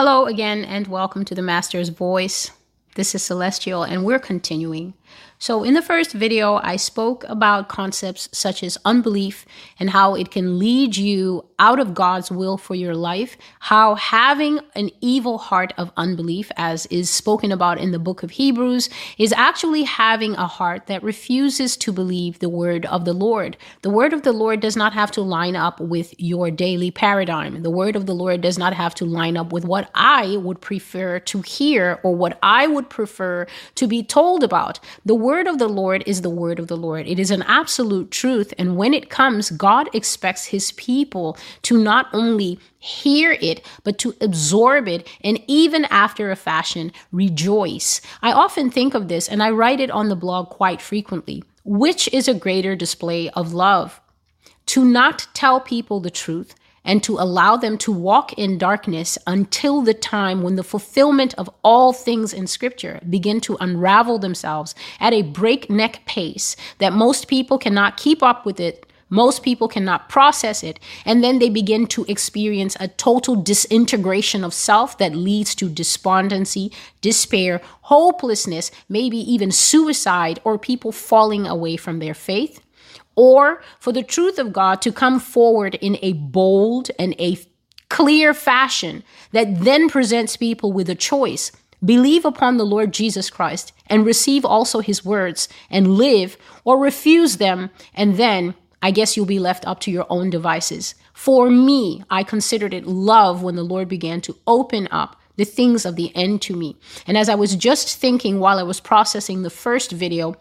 Hello again, and welcome to the Master's Voice. This is Celestial, and we're continuing. So, in the first video, I spoke about concepts such as unbelief and how it can lead you out of God's will for your life, how having an evil heart of unbelief, as is spoken about in the book of Hebrews, is actually having a heart that refuses to believe the word of the Lord. The word of the Lord does not have to line up with your daily paradigm. The word of the Lord does not have to line up with what I would prefer to hear or what I would prefer to be told about. The word of the Lord is the word of the Lord. It is an absolute truth. And when it comes, God expects his people to not only hear it, but to absorb it, and even after a fashion, rejoice. I often think of this, and I write it on the blog quite frequently. Which is a greater display of love? To not tell people the truth and to allow them to walk in darkness until the time when the fulfillment of all things in scripture begin to unravel themselves at a breakneck pace that most people cannot keep up with it most people cannot process it. And then they begin to experience a total disintegration of self that leads to despondency, despair, hopelessness, maybe even suicide, or people falling away from their faith or for the truth of God to come forward in a bold and a clear fashion that then presents people with a choice. Believe upon the Lord Jesus Christ and receive also his words and live, or refuse them, and then I guess you'll be left up to your own devices. For me, I considered it love when the Lord began to open up the things of the end to me. And as I was just thinking while I was processing the first video,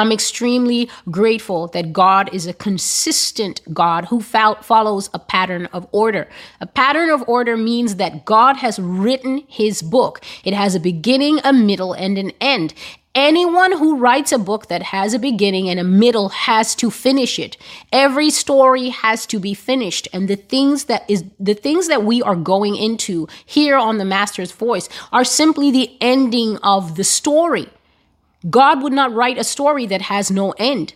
I'm extremely grateful that God is a consistent God who fo- follows a pattern of order. A pattern of order means that God has written his book. It has a beginning, a middle, and an end. Anyone who writes a book that has a beginning and a middle has to finish it. Every story has to be finished. And the things that is, the things that we are going into here on the Master's Voice are simply the ending of the story. God would not write a story that has no end.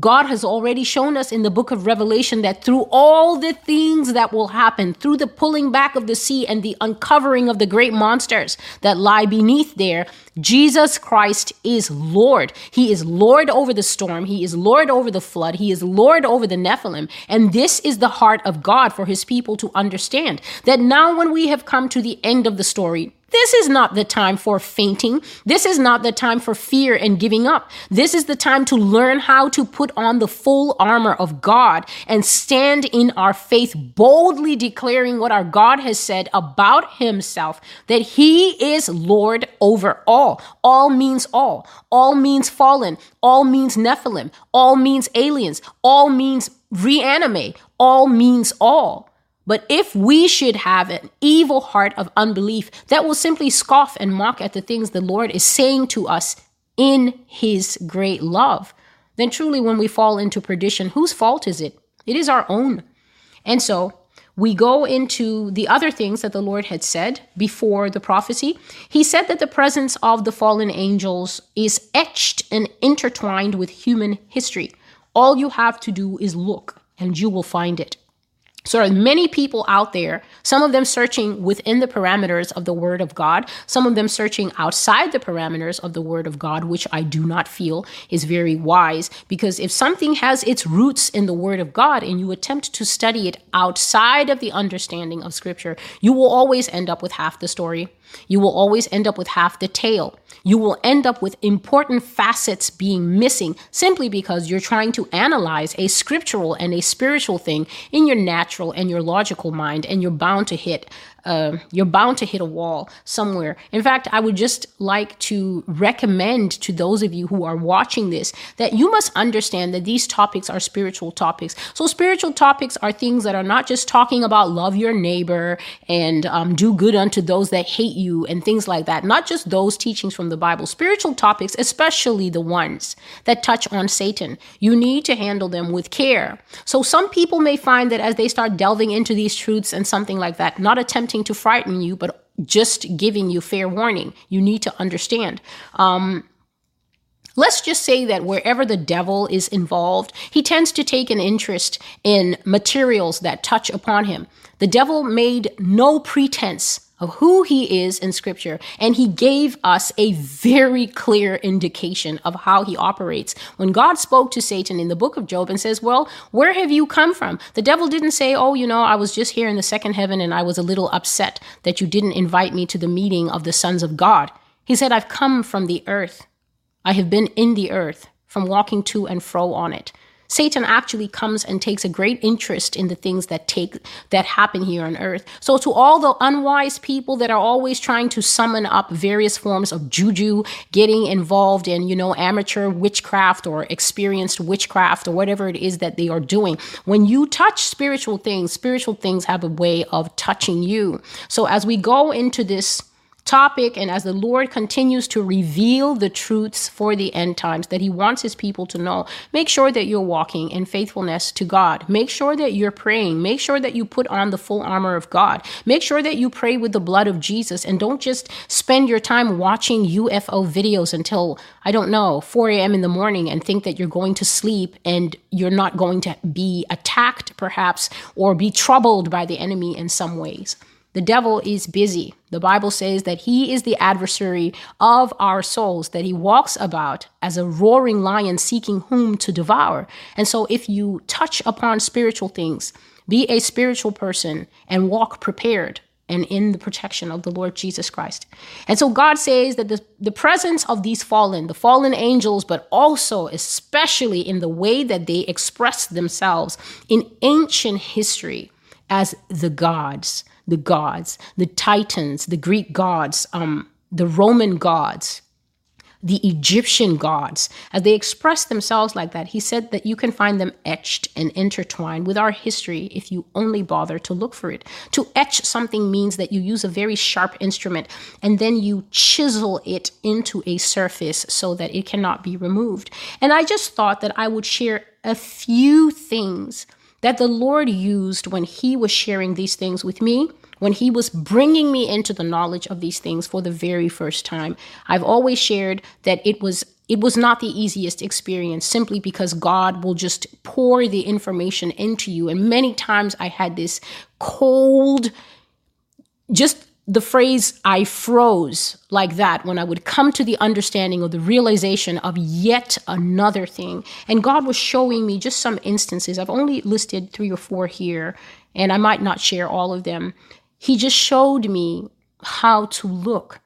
God has already shown us in the book of Revelation that through all the things that will happen, through the pulling back of the sea and the uncovering of the great monsters that lie beneath there, Jesus Christ is Lord. He is Lord over the storm. He is Lord over the flood. He is Lord over the Nephilim. And this is the heart of God for his people to understand that now when we have come to the end of the story, this is not the time for fainting. This is not the time for fear and giving up. This is the time to learn how to put on the full armor of God and stand in our faith, boldly declaring what our God has said about himself that he is Lord over all. All means all. All means fallen. All means Nephilim. All means aliens. All means reanimate. All means all. But if we should have an evil heart of unbelief that will simply scoff and mock at the things the Lord is saying to us in his great love, then truly when we fall into perdition, whose fault is it? It is our own. And so we go into the other things that the Lord had said before the prophecy. He said that the presence of the fallen angels is etched and intertwined with human history. All you have to do is look and you will find it. So there are many people out there, some of them searching within the parameters of the Word of God, some of them searching outside the parameters of the Word of God, which I do not feel is very wise. Because if something has its roots in the Word of God and you attempt to study it outside of the understanding of Scripture, you will always end up with half the story. You will always end up with half the tale. You will end up with important facets being missing simply because you're trying to analyze a scriptural and a spiritual thing in your natural and your logical mind, and you're bound to hit uh, you're bound to hit a wall somewhere. In fact, I would just like to recommend to those of you who are watching this that you must understand that these topics are spiritual topics. So, spiritual topics are things that are not just talking about love your neighbor and um, do good unto those that hate you and things like that. Not just those teachings from the Bible. Spiritual topics, especially the ones that touch on Satan, you need to handle them with care. So, some people may find that as they start delving into these truths and something like that, not attempting attempting to frighten you, but just giving you fair warning. You need to understand. Um, Let's just say that wherever the devil is involved, he tends to take an interest in materials that touch upon him. The devil made no pretense of who he is in scripture. And he gave us a very clear indication of how he operates. When God spoke to Satan in the book of Job and says, Well, where have you come from? The devil didn't say, Oh, you know, I was just here in the second heaven and I was a little upset that you didn't invite me to the meeting of the sons of God. He said, I've come from the earth. I have been in the earth from walking to and fro on it. Satan actually comes and takes a great interest in the things that take that happen here on earth. So to all the unwise people that are always trying to summon up various forms of juju, getting involved in, you know, amateur witchcraft or experienced witchcraft or whatever it is that they are doing, when you touch spiritual things, spiritual things have a way of touching you. So as we go into this topic and as the Lord continues to reveal the truths for the end times that He wants His people to know, make sure that you're walking in faithfulness to God. Make sure that you're praying. Make sure that you put on the full armor of God. Make sure that you pray with the blood of Jesus and don't just spend your time watching UFO videos until, I don't know, 4 a.m. in the morning and think that you're going to sleep and you're not going to be attacked, perhaps, or be troubled by the enemy in some ways. The devil is busy. The Bible says that he is the adversary of our souls, that he walks about as a roaring lion seeking whom to devour. And so, if you touch upon spiritual things, be a spiritual person and walk prepared and in the protection of the Lord Jesus Christ. And so God says that the, the presence of these fallen, the fallen angels, but also especially in the way that they express themselves in ancient history as the gods, the gods, the Titans, the Greek gods, um, the Roman gods, the Egyptian gods, as they express themselves like that, he said that you can find them etched and intertwined with our history if you only bother to look for it. To etch something means that you use a very sharp instrument and then you chisel it into a surface so that it cannot be removed. And I just thought that I would share a few things that the Lord used when He was sharing these things with me, when He was bringing me into the knowledge of these things for the very first time. I've always shared that it was it was not the easiest experience simply because God will just pour the information into you. And many times I had this cold, just the phrase I froze like that when I would come to the understanding or the realization of yet another thing. And God was showing me just some instances. I've only listed three or four here, and I might not share all of them. He just showed me how to look.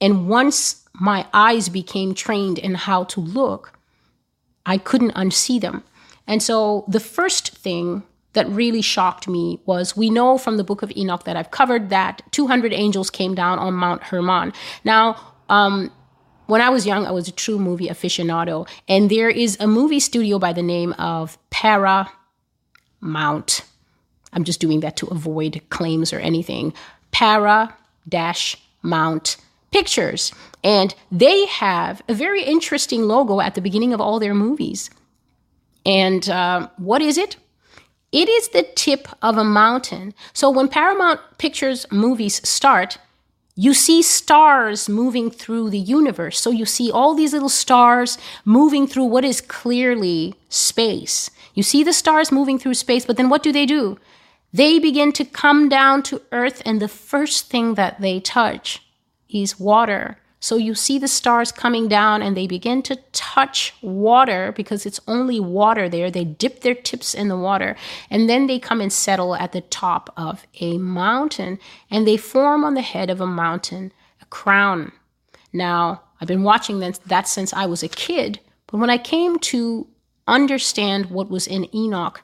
And once my eyes became trained in how to look, I couldn't unsee them. And so the first thing that really shocked me was we know from the book of Enoch that I've covered that 200 angels came down on Mount Hermon. Now, um, when I was young, I was a true movie aficionado, and there is a movie studio by the name of Paramount. I'm just doing that to avoid claims or anything. Para dash Mount Pictures. And they have a very interesting logo at the beginning of all their movies. And uh, what is it? It is the tip of a mountain. So when Paramount Pictures movies start, you see stars moving through the universe. So you see all these little stars moving through what is clearly space. You see the stars moving through space, but then what do they do? They begin to come down to earth, and the first thing that they touch is water. So you see the stars coming down and they begin to touch water because it's only water there. They dip their tips in the water and then they come and settle at the top of a mountain and they form on the head of a mountain a crown. Now, I've been watching that since I was a kid, but when I came to understand what was in Enoch,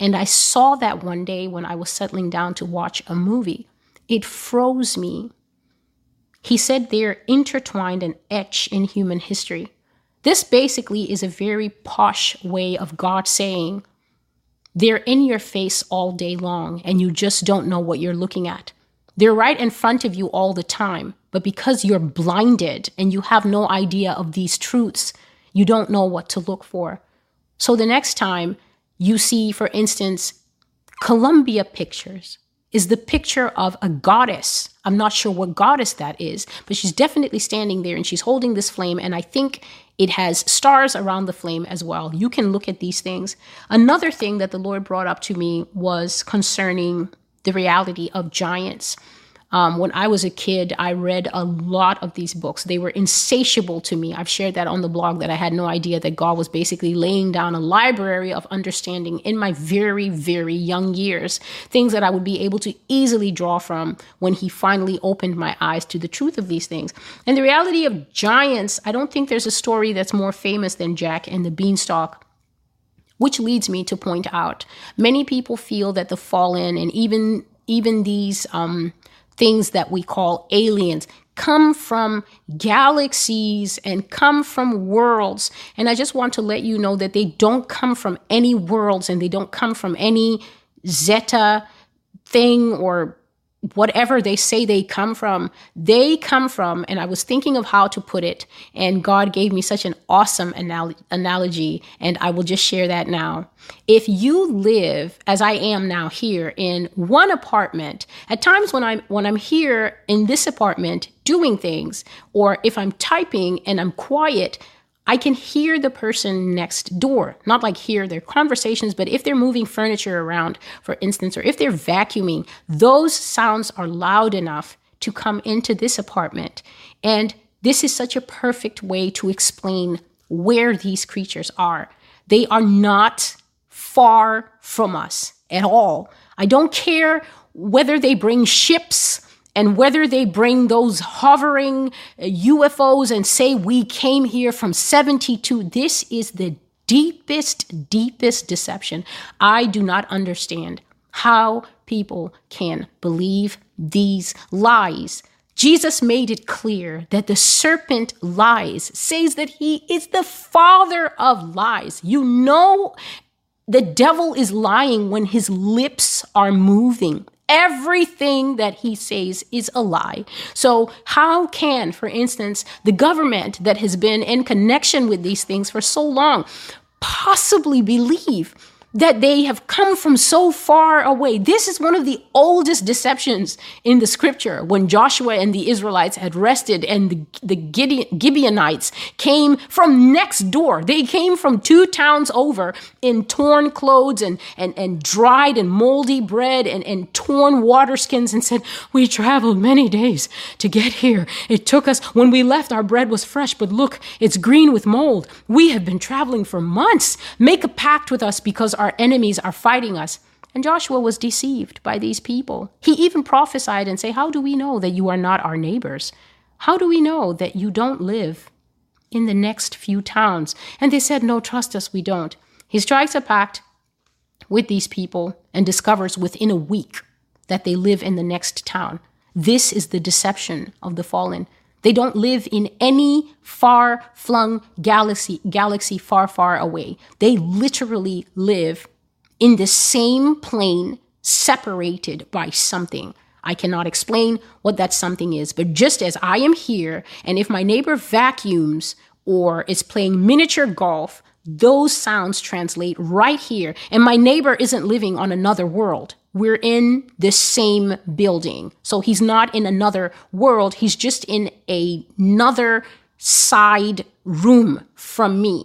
and I saw that one day when I was settling down to watch a movie, it froze me he said they're intertwined and etched in human history. This basically is a very posh way of God saying, they're in your face all day long and you just don't know what you're looking at. They're right in front of you all the time, but because you're blinded and you have no idea of these truths, you don't know what to look for. So the next time you see, for instance, Columbia Pictures, is the picture of a goddess. I'm not sure what goddess that is, but she's definitely standing there and she's holding this flame. And I think it has stars around the flame as well. You can look at these things. Another thing that the Lord brought up to me was concerning the reality of giants. Um, when I was a kid, I read a lot of these books. They were insatiable to me. I've shared that on the blog that I had no idea that God was basically laying down a library of understanding in my very, very young years, things that I would be able to easily draw from when He finally opened my eyes to the truth of these things. And the reality of giants, I don't think there's a story that's more famous than Jack and the Beanstalk which leads me to point out many people feel that the fallen and even even these um, things that we call aliens come from galaxies and come from worlds. And I just want to let you know that they don't come from any worlds and they don't come from any zeta thing or whatever they say they come from, they come from, and I was thinking of how to put it, and God gave me such an awesome anal- analogy, and I will just share that now. If you live as I am now here in one apartment, at times when I'm when I'm here in this apartment doing things, or if I'm typing and I'm quiet, I can hear the person next door, not like hear their conversations, but if they're moving furniture around, for instance, or if they're vacuuming, those sounds are loud enough to come into this apartment. And this is such a perfect way to explain where these creatures are. They are not far from us at all. I don't care whether they bring ships and whether they bring those hovering uh, UFOs and say we came here from 72, this is the deepest, deepest deception. I do not understand how people can believe these lies. Jesus made it clear that the serpent lies, says that he is the father of lies. You know, the devil is lying when his lips are moving everything that he says is a lie. So, how can, for instance, the government that has been in connection with these things for so long possibly believe that they have come from so far away. This is one of the oldest deceptions in the scripture when Joshua and the Israelites had rested and the, the Gideon, Gibeonites came from next door. They came from two towns over in torn clothes and, and, and dried and moldy bread and, and torn water skins and said, We traveled many days to get here. It took us, when we left, our bread was fresh, but look, it's green with mold. We have been traveling for months. Make a pact with us because our enemies are fighting us. And Joshua was deceived by these people. He even prophesied and say, "How do we know that you are not our neighbors? How do we know that you don't live in the next few towns?" And they said, "No, trust us, we don't." He strikes a pact with these people and discovers within a week that they live in the next town. This is the deception of the fallen. They don't live in any far flung galaxy, galaxy far, far away. They literally live in the same plane, separated by something. I cannot explain what that something is, but just as I am here, and if my neighbor vacuums or is playing miniature golf, those sounds translate right here. And my neighbor isn't living on another world we're in the same building. So he's not in another world, he's just in a, another side room from me.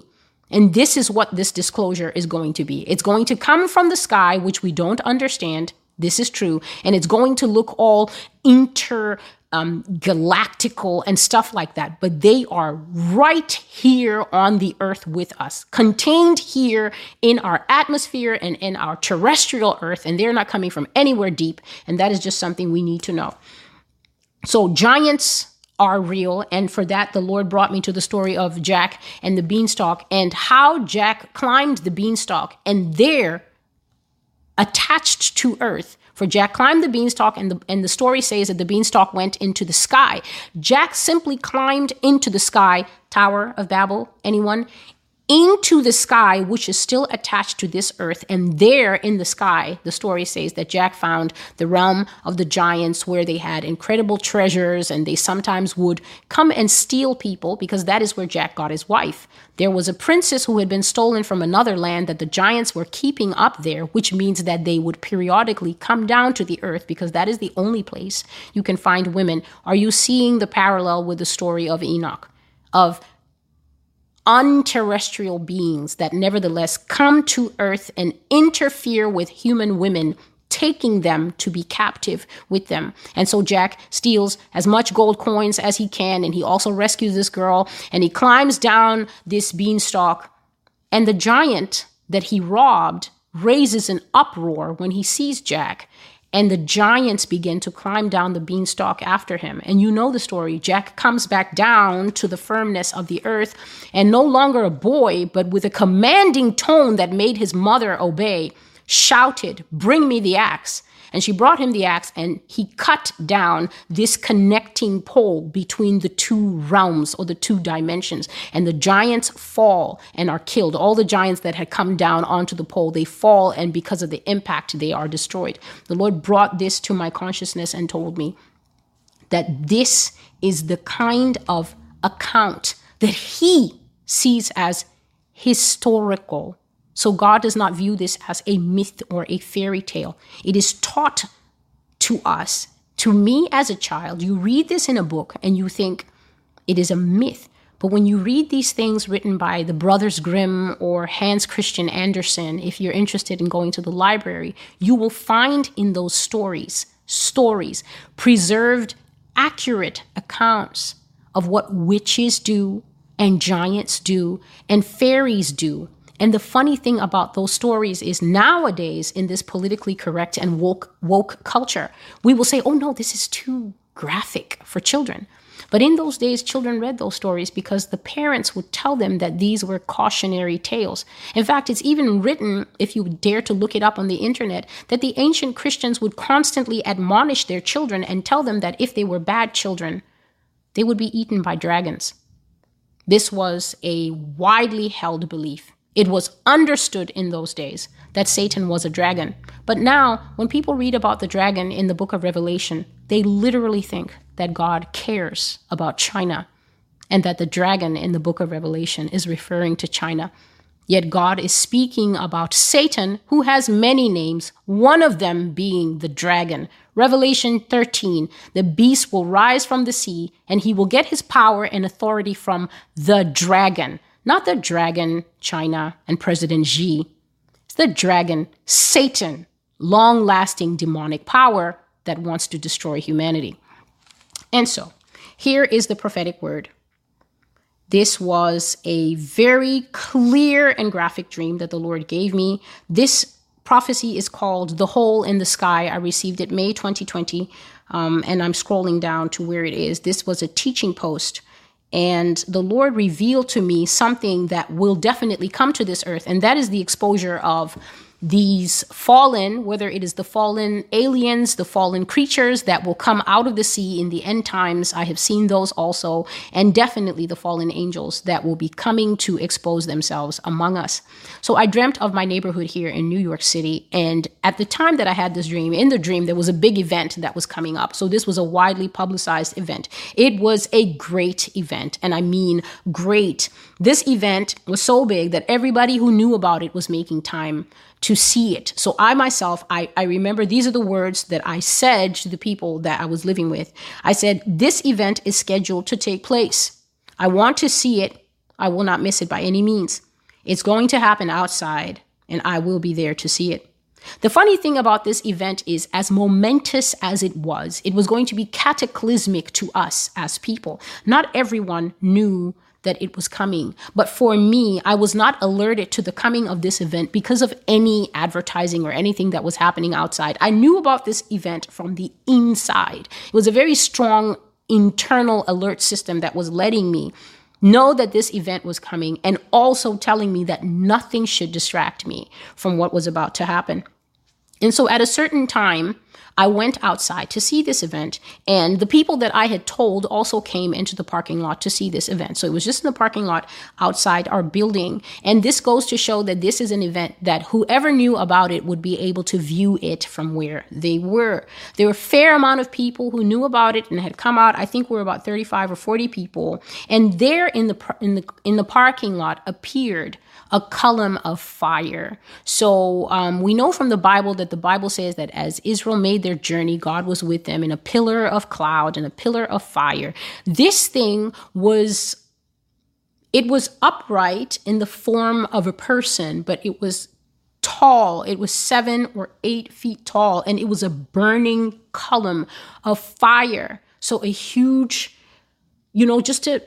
And this is what this disclosure is going to be. It's going to come from the sky, which we don't understand. This is true. And it's going to look all inter um, galactical and stuff like that, but they are right here on the earth with us, contained here in our atmosphere and in our terrestrial earth, and they're not coming from anywhere deep. And that is just something we need to know. So, giants are real. And for that, the Lord brought me to the story of Jack and the beanstalk and how Jack climbed the beanstalk and there, attached to earth, for Jack climbed the beanstalk, and the, and the story says that the beanstalk went into the sky. Jack simply climbed into the sky, Tower of Babel, anyone? Into the sky, which is still attached to this earth. And there in the sky, the story says that Jack found the realm of the giants where they had incredible treasures and they sometimes would come and steal people because that is where Jack got his wife. There was a princess who had been stolen from another land that the giants were keeping up there, which means that they would periodically come down to the earth because that is the only place you can find women. Are you seeing the parallel with the story of Enoch? Of unterrestrial beings that nevertheless come to earth and interfere with human women taking them to be captive with them. And so Jack steals as much gold coins as he can, and he also rescues this girl, and he climbs down this beanstalk. And the giant that he robbed raises an uproar when he sees Jack and the giants begin to climb down the beanstalk after him. And you know the story. Jack comes back down to the firmness of the earth, and no longer a boy, but with a commanding tone that made his mother obey, shouted, Bring me the axe. And she brought him the axe, and he cut down this connecting pole between the two realms or the two dimensions. And the giants fall and are killed. All the giants that had come down onto the pole, they fall, and because of the impact, they are destroyed. The Lord brought this to my consciousness and told me that this is the kind of account that He sees as historical so God does not view this as a myth or a fairy tale. It is taught to us. To me as a child, you read this in a book and you think it is a myth. But when you read these things written by the Brothers Grimm or Hans Christian Andersen, if you're interested in going to the library, you will find in those stories, stories, preserved, accurate accounts of what witches do and giants do and fairies do and the funny thing about those stories is nowadays in this politically correct and woke woke culture, we will say, "Oh no, this is too graphic for children." But in those days, children read those stories because the parents would tell them that these were cautionary tales. In fact, it's even written, if you dare to look it up on the internet, that the ancient Christians would constantly admonish their children and tell them that if they were bad children, they would be eaten by dragons. This was a widely held belief. It was understood in those days that Satan was a dragon. But now, when people read about the dragon in the book of Revelation, they literally think that God cares about China and that the dragon in the book of Revelation is referring to China. Yet God is speaking about Satan, who has many names, one of them being the dragon. Revelation 13 The beast will rise from the sea, and he will get his power and authority from the dragon not the dragon, China, and President Xi. It's the dragon, Satan, long lasting demonic power that wants to destroy humanity. And so, here is the prophetic word. This was a very clear and graphic dream that the Lord gave me. This prophecy is called The Hole in the Sky. I received it May 2020, um, and I'm scrolling down to where it is. This was a teaching post and the Lord revealed to me something that will definitely come to this earth, and that is the exposure of these fallen, whether it is the fallen aliens, the fallen creatures that will come out of the sea in the end times. I have seen those also, and definitely the fallen angels that will be coming to expose themselves among us. So I dreamt of my neighborhood here in New York City. And at the time that I had this dream, in the dream, there was a big event that was coming up. So this was a widely publicized event. It was a great event. And I mean great. This event was so big that everybody who knew about it was making time to see it. So I myself, I, I remember these are the words that I said to the people that I was living with. I said, This event is scheduled to take place. I want to see it. I will not miss it by any means. It's going to happen outside, and I will be there to see it. The funny thing about this event is, as momentous as it was, it was going to be cataclysmic to us as people. Not everyone knew that it was coming. But for me, I was not alerted to the coming of this event because of any advertising or anything that was happening outside. I knew about this event from the inside. It was a very strong internal alert system that was letting me know that this event was coming and also telling me that nothing should distract me from what was about to happen. And so at a certain time, I went outside to see this event, and the people that I had told also came into the parking lot to see this event. So it was just in the parking lot outside our building. And this goes to show that this is an event that whoever knew about it would be able to view it from where they were. There were a fair amount of people who knew about it and had come out. I think we were about 35 or 40 people. And there in the in the in the parking lot appeared a column of fire. So um, we know from the Bible that the Bible says that as Israel made their journey, God was with them in a pillar of cloud and a pillar of fire. This thing was it was upright in the form of a person, but it was tall. It was seven or eight feet tall, and it was a burning column of fire. So a huge, you know, just a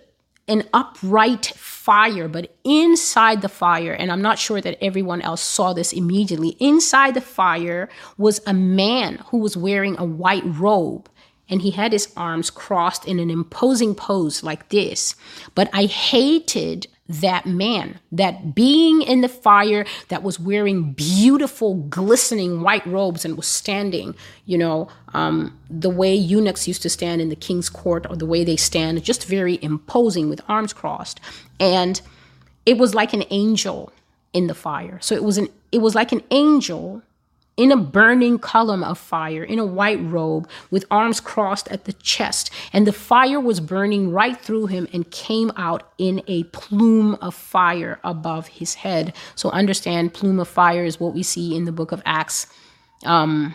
an upright fire, but inside the fire, and I'm not sure that everyone else saw this immediately, inside the fire was a man who was wearing a white robe and he had his arms crossed in an imposing pose like this. But I hated that man, that being in the fire that was wearing beautiful, glistening white robes and was standing, you know, um, the way eunuchs used to stand in the king's court or the way they stand, just very imposing with arms crossed. And it was like an angel in the fire. So it was an it was like an angel in a burning column of fire, in a white robe, with arms crossed at the chest. And the fire was burning right through him and came out in a plume of fire above his head. So understand, plume of fire is what we see in the book of Acts. Um,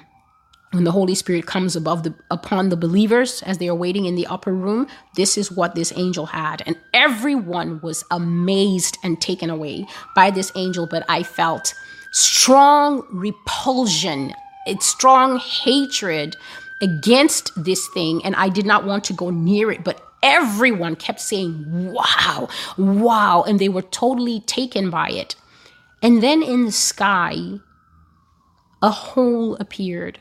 when the Holy Spirit comes above the upon the believers as they are waiting in the upper room, this is what this angel had. And everyone was amazed and taken away by this angel, but I felt strong repulsion, it's strong hatred against this thing. And I did not want to go near it, but everyone kept saying, wow, wow. And they were totally taken by it. And then in the sky, a hole appeared.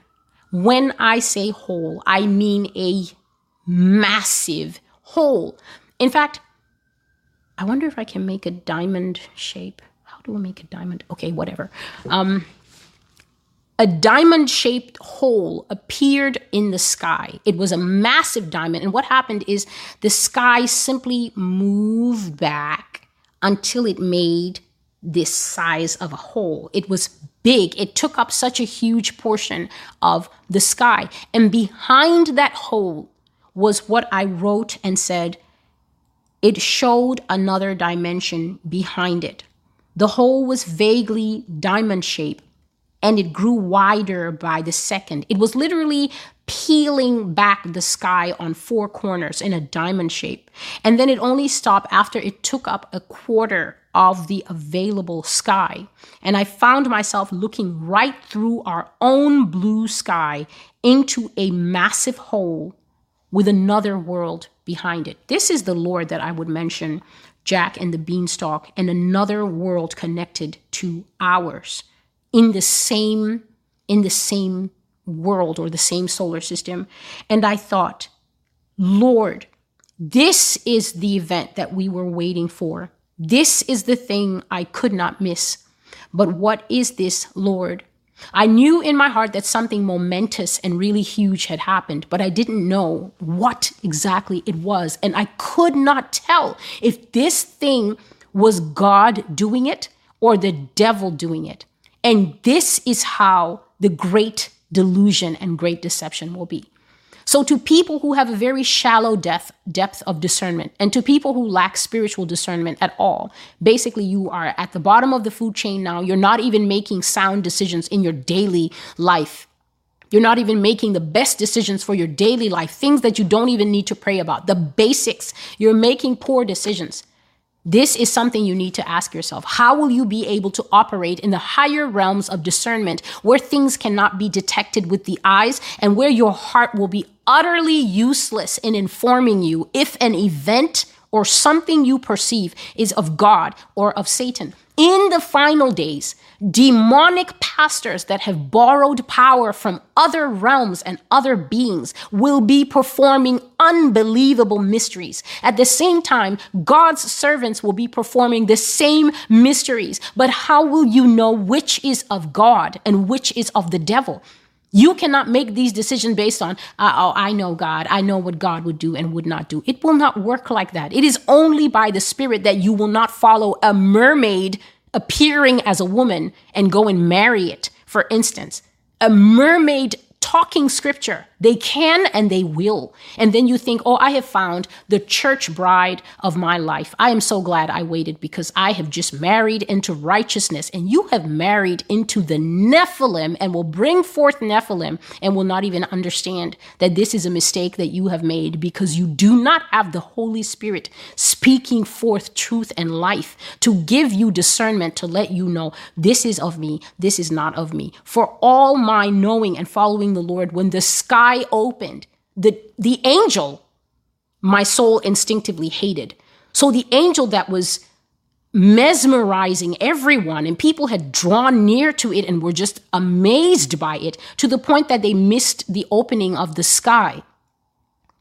When I say hole, I mean a massive hole. In fact, I wonder if I can make a diamond shape how do I make a diamond? Okay, whatever. Um, a diamond shaped hole appeared in the sky. It was a massive diamond. And what happened is the sky simply moved back until it made this size of a hole. It was big. It took up such a huge portion of the sky. And behind that hole was what I wrote and said, it showed another dimension behind it. The hole was vaguely diamond shaped and it grew wider by the second. It was literally peeling back the sky on four corners in a diamond shape. And then it only stopped after it took up a quarter of the available sky. And I found myself looking right through our own blue sky into a massive hole with another world behind it. This is the Lord that I would mention Jack and the Beanstalk and another world connected to ours in the same in the same world or the same solar system. And I thought, Lord, this is the event that we were waiting for. This is the thing I could not miss. But what is this, Lord? I knew in my heart that something momentous and really huge had happened, but I didn't know what exactly it was. And I could not tell if this thing was God doing it or the devil doing it. And this is how the great delusion and great deception will be. So, to people who have a very shallow depth, depth of discernment, and to people who lack spiritual discernment at all, basically, you are at the bottom of the food chain now. You're not even making sound decisions in your daily life. You're not even making the best decisions for your daily life, things that you don't even need to pray about, the basics. You're making poor decisions. This is something you need to ask yourself. How will you be able to operate in the higher realms of discernment where things cannot be detected with the eyes and where your heart will be utterly useless in informing you if an event or something you perceive is of God or of Satan? In the final days, demonic pastors that have borrowed power from other realms and other beings will be performing unbelievable mysteries. At the same time, God's servants will be performing the same mysteries. But how will you know which is of God and which is of the devil? You cannot make these decisions based on, uh, oh, I know God. I know what God would do and would not do. It will not work like that. It is only by the Spirit that you will not follow a mermaid appearing as a woman and go and marry it, for instance. A mermaid talking scripture. They can and they will. And then you think, oh, I have found the church bride of my life. I am so glad I waited because I have just married into righteousness and you have married into the Nephilim and will bring forth Nephilim and will not even understand that this is a mistake that you have made because you do not have the Holy Spirit speaking forth truth and life to give you discernment to let you know this is of me, this is not of me. For all my knowing and the Lord, when the sky opened, the, the angel, my soul instinctively hated. So the angel that was mesmerizing everyone and people had drawn near to it and were just amazed by it to the point that they missed the opening of the sky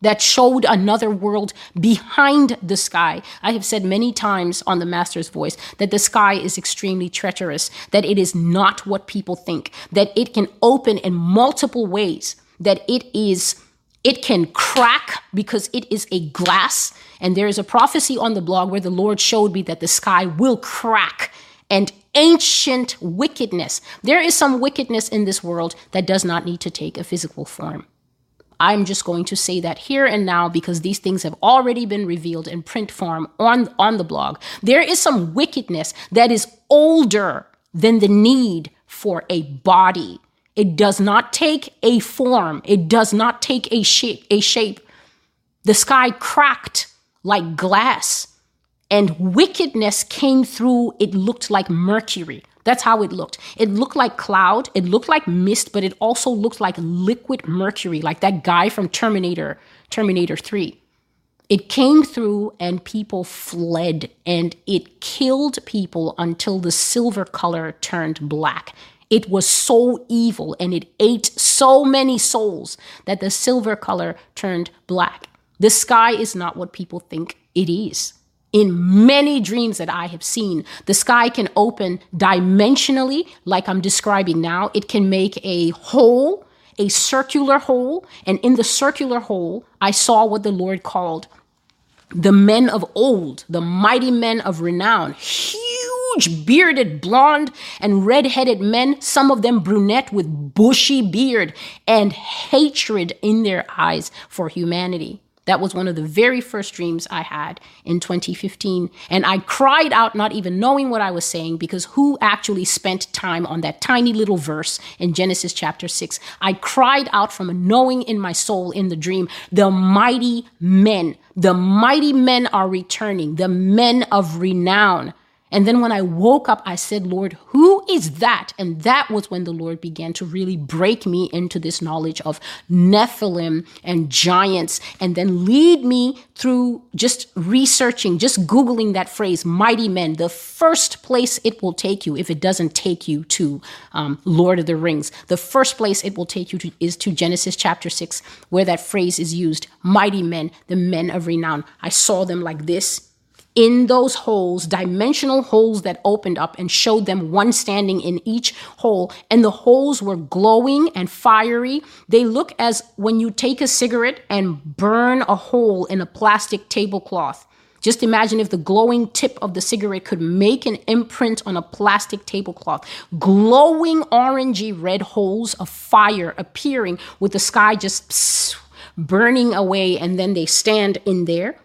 that showed another world behind the sky. I have said many times on the Master's Voice that the sky is extremely treacherous, that it is not what people think, that it can open in multiple ways, that it is. It can crack because it is a glass. And there is a prophecy on the blog where the Lord showed me that the sky will crack and ancient wickedness. There is some wickedness in this world that does not need to take a physical form. I'm just going to say that here and now because these things have already been revealed in print form on, on the blog. There is some wickedness that is older than the need for a body. It does not take a form. It does not take a shape, a shape. The sky cracked like glass and wickedness came through. It looked like mercury. That's how it looked. It looked like cloud, it looked like mist, but it also looked like liquid mercury, like that guy from Terminator, Terminator 3. It came through and people fled and it killed people until the silver color turned black. It was so evil and it ate so many souls that the silver color turned black. The sky is not what people think it is in many dreams that I have seen, the sky can open dimensionally, like I'm describing now. It can make a hole, a circular hole. And in the circular hole, I saw what the Lord called the men of old, the mighty men of renown, huge bearded, blonde, and red headed men, some of them brunette with bushy beard and hatred in their eyes for humanity. That was one of the very first dreams I had in 2015. And I cried out, not even knowing what I was saying, because who actually spent time on that tiny little verse in Genesis chapter 6? I cried out from a knowing in my soul in the dream, the mighty men, the mighty men are returning, the men of renown. And then when I woke up, I said, Lord, who is that? And that was when the Lord began to really break me into this knowledge of Nephilim and giants, and then lead me through just researching, just Googling that phrase, mighty men, the first place it will take you, if it doesn't take you to um, Lord of the Rings, the first place it will take you to is to Genesis chapter 6, where that phrase is used mighty men, the men of renown. I saw them like this in those holes, dimensional holes that opened up and showed them one standing in each hole. And the holes were glowing and fiery. They look as when you take a cigarette and burn a hole in a plastic tablecloth. Just imagine if the glowing tip of the cigarette could make an imprint on a plastic tablecloth. Glowing orangey red holes of fire appearing with the sky just burning away, and then they stand in there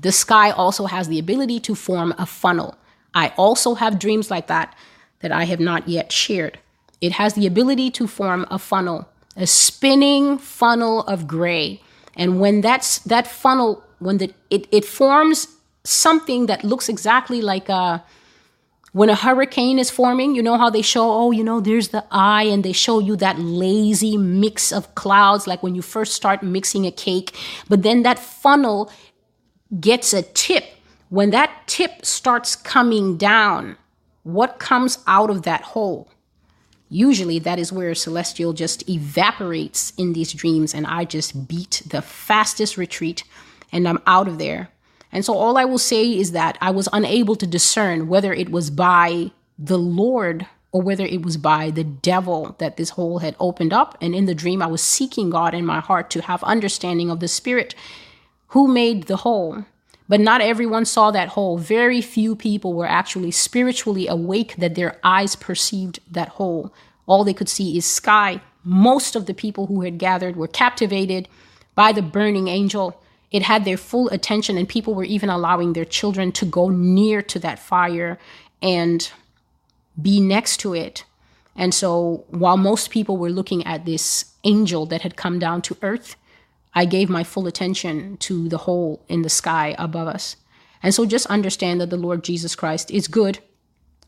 the sky also has the ability to form a funnel. I also have dreams like that that I have not yet shared. It has the ability to form a funnel, a spinning funnel of gray. And when that's that funnel, when the, it, it forms something that looks exactly like a when a hurricane is forming, you know how they show, oh, you know, there's the eye, and they show you that lazy mix of clouds, like when you first start mixing a cake. But then that funnel gets a tip, when that tip starts coming down, what comes out of that hole? Usually, that is where Celestial just evaporates in these dreams, and I just beat the fastest retreat and I'm out of there. And so, all I will say is that I was unable to discern whether it was by the Lord or whether it was by the devil that this hole had opened up. And in the dream, I was seeking God in my heart to have understanding of the Spirit who made the hole. But not everyone saw that hole. Very few people were actually spiritually awake that their eyes perceived that hole. All they could see is sky most of the people who had gathered were captivated by the burning angel. It had their full attention, and people were even allowing their children to go near to that fire and be next to it. And so, while most people were looking at this angel that had come down to earth, I gave my full attention to the hole in the sky above us. And so, just understand that the Lord Jesus Christ is good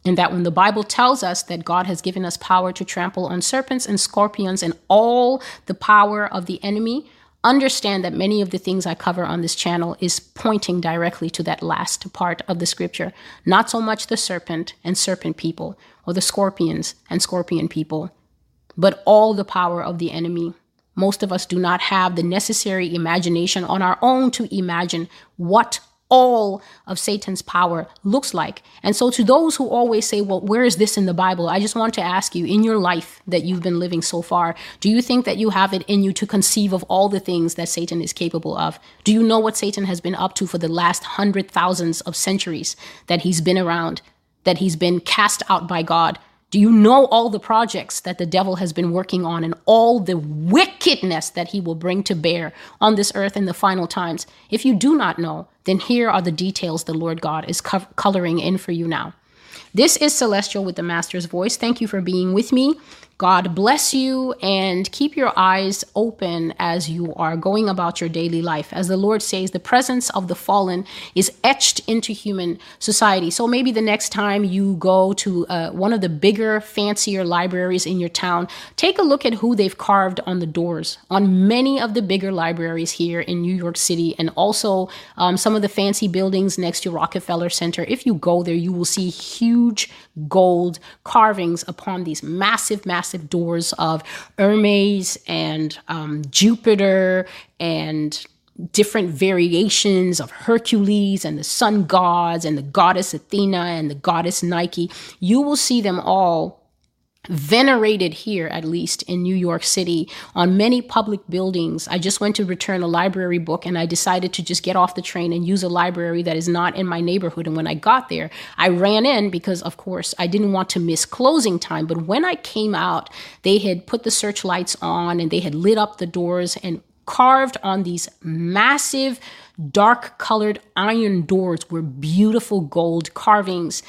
and that when the Bible tells us that God has given us power to trample on serpents and scorpions and all the power of the enemy, understand that many of the things I cover on this channel is pointing directly to that last part of the scripture. Not so much the serpent and serpent people or the scorpions and scorpion people, but all the power of the enemy. Most of us do not have the necessary imagination on our own to imagine what all of Satan's power looks like. And so, to those who always say, Well, where is this in the Bible? I just want to ask you in your life that you've been living so far, do you think that you have it in you to conceive of all the things that Satan is capable of? Do you know what Satan has been up to for the last hundred thousands of centuries that he's been around, that he's been cast out by God? Do you know all the projects that the devil has been working on and all the wickedness that he will bring to bear on this earth in the final times? If you do not know, then here are the details the Lord God is co- coloring in for you now. This is Celestial with the Master's Voice. Thank you for being with me. God bless you and keep your eyes open as you are going about your daily life. As the Lord says, the presence of the fallen is etched into human society. So maybe the next time you go to uh, one of the bigger, fancier libraries in your town, take a look at who they've carved on the doors on many of the bigger libraries here in New York City and also um, some of the fancy buildings next to Rockefeller Center. If you go there, you will see huge gold carvings upon these massive, massive massive doors of Hermes and um, Jupiter and different variations of Hercules and the sun gods and the goddess Athena and the goddess Nike. You will see them all venerated here, at least in New York City, on many public buildings. I just went to return a library book and I decided to just get off the train and use a library that is not in my neighborhood. And when I got there, I ran in because, of course, I didn't want to miss closing time. But when I came out, they had put the searchlights on and they had lit up the doors and carved on these massive dark colored iron doors were beautiful gold carvings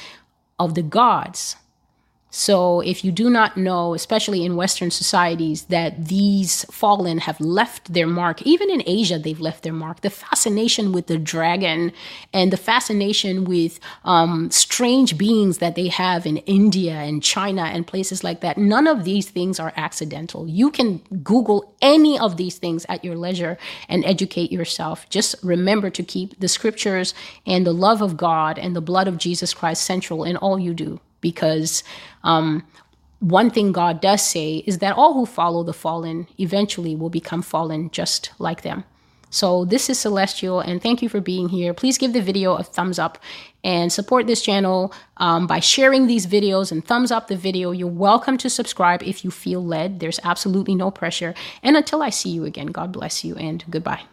of the gods so, if you do not know, especially in Western societies, that these fallen have left their mark, even in Asia, they've left their mark. The fascination with the dragon and the fascination with um, strange beings that they have in India and China and places like that, none of these things are accidental. You can Google any of these things at your leisure and educate yourself. Just remember to keep the scriptures and the love of God and the blood of Jesus Christ central in all you do because um, one thing God does say is that all who follow the fallen eventually will become fallen just like them. So, this is Celestial, and thank you for being here. Please give the video a thumbs up and support this channel um, by sharing these videos and thumbs up the video. You're welcome to subscribe if you feel led. There's absolutely no pressure. And until I see you again, God bless you and goodbye.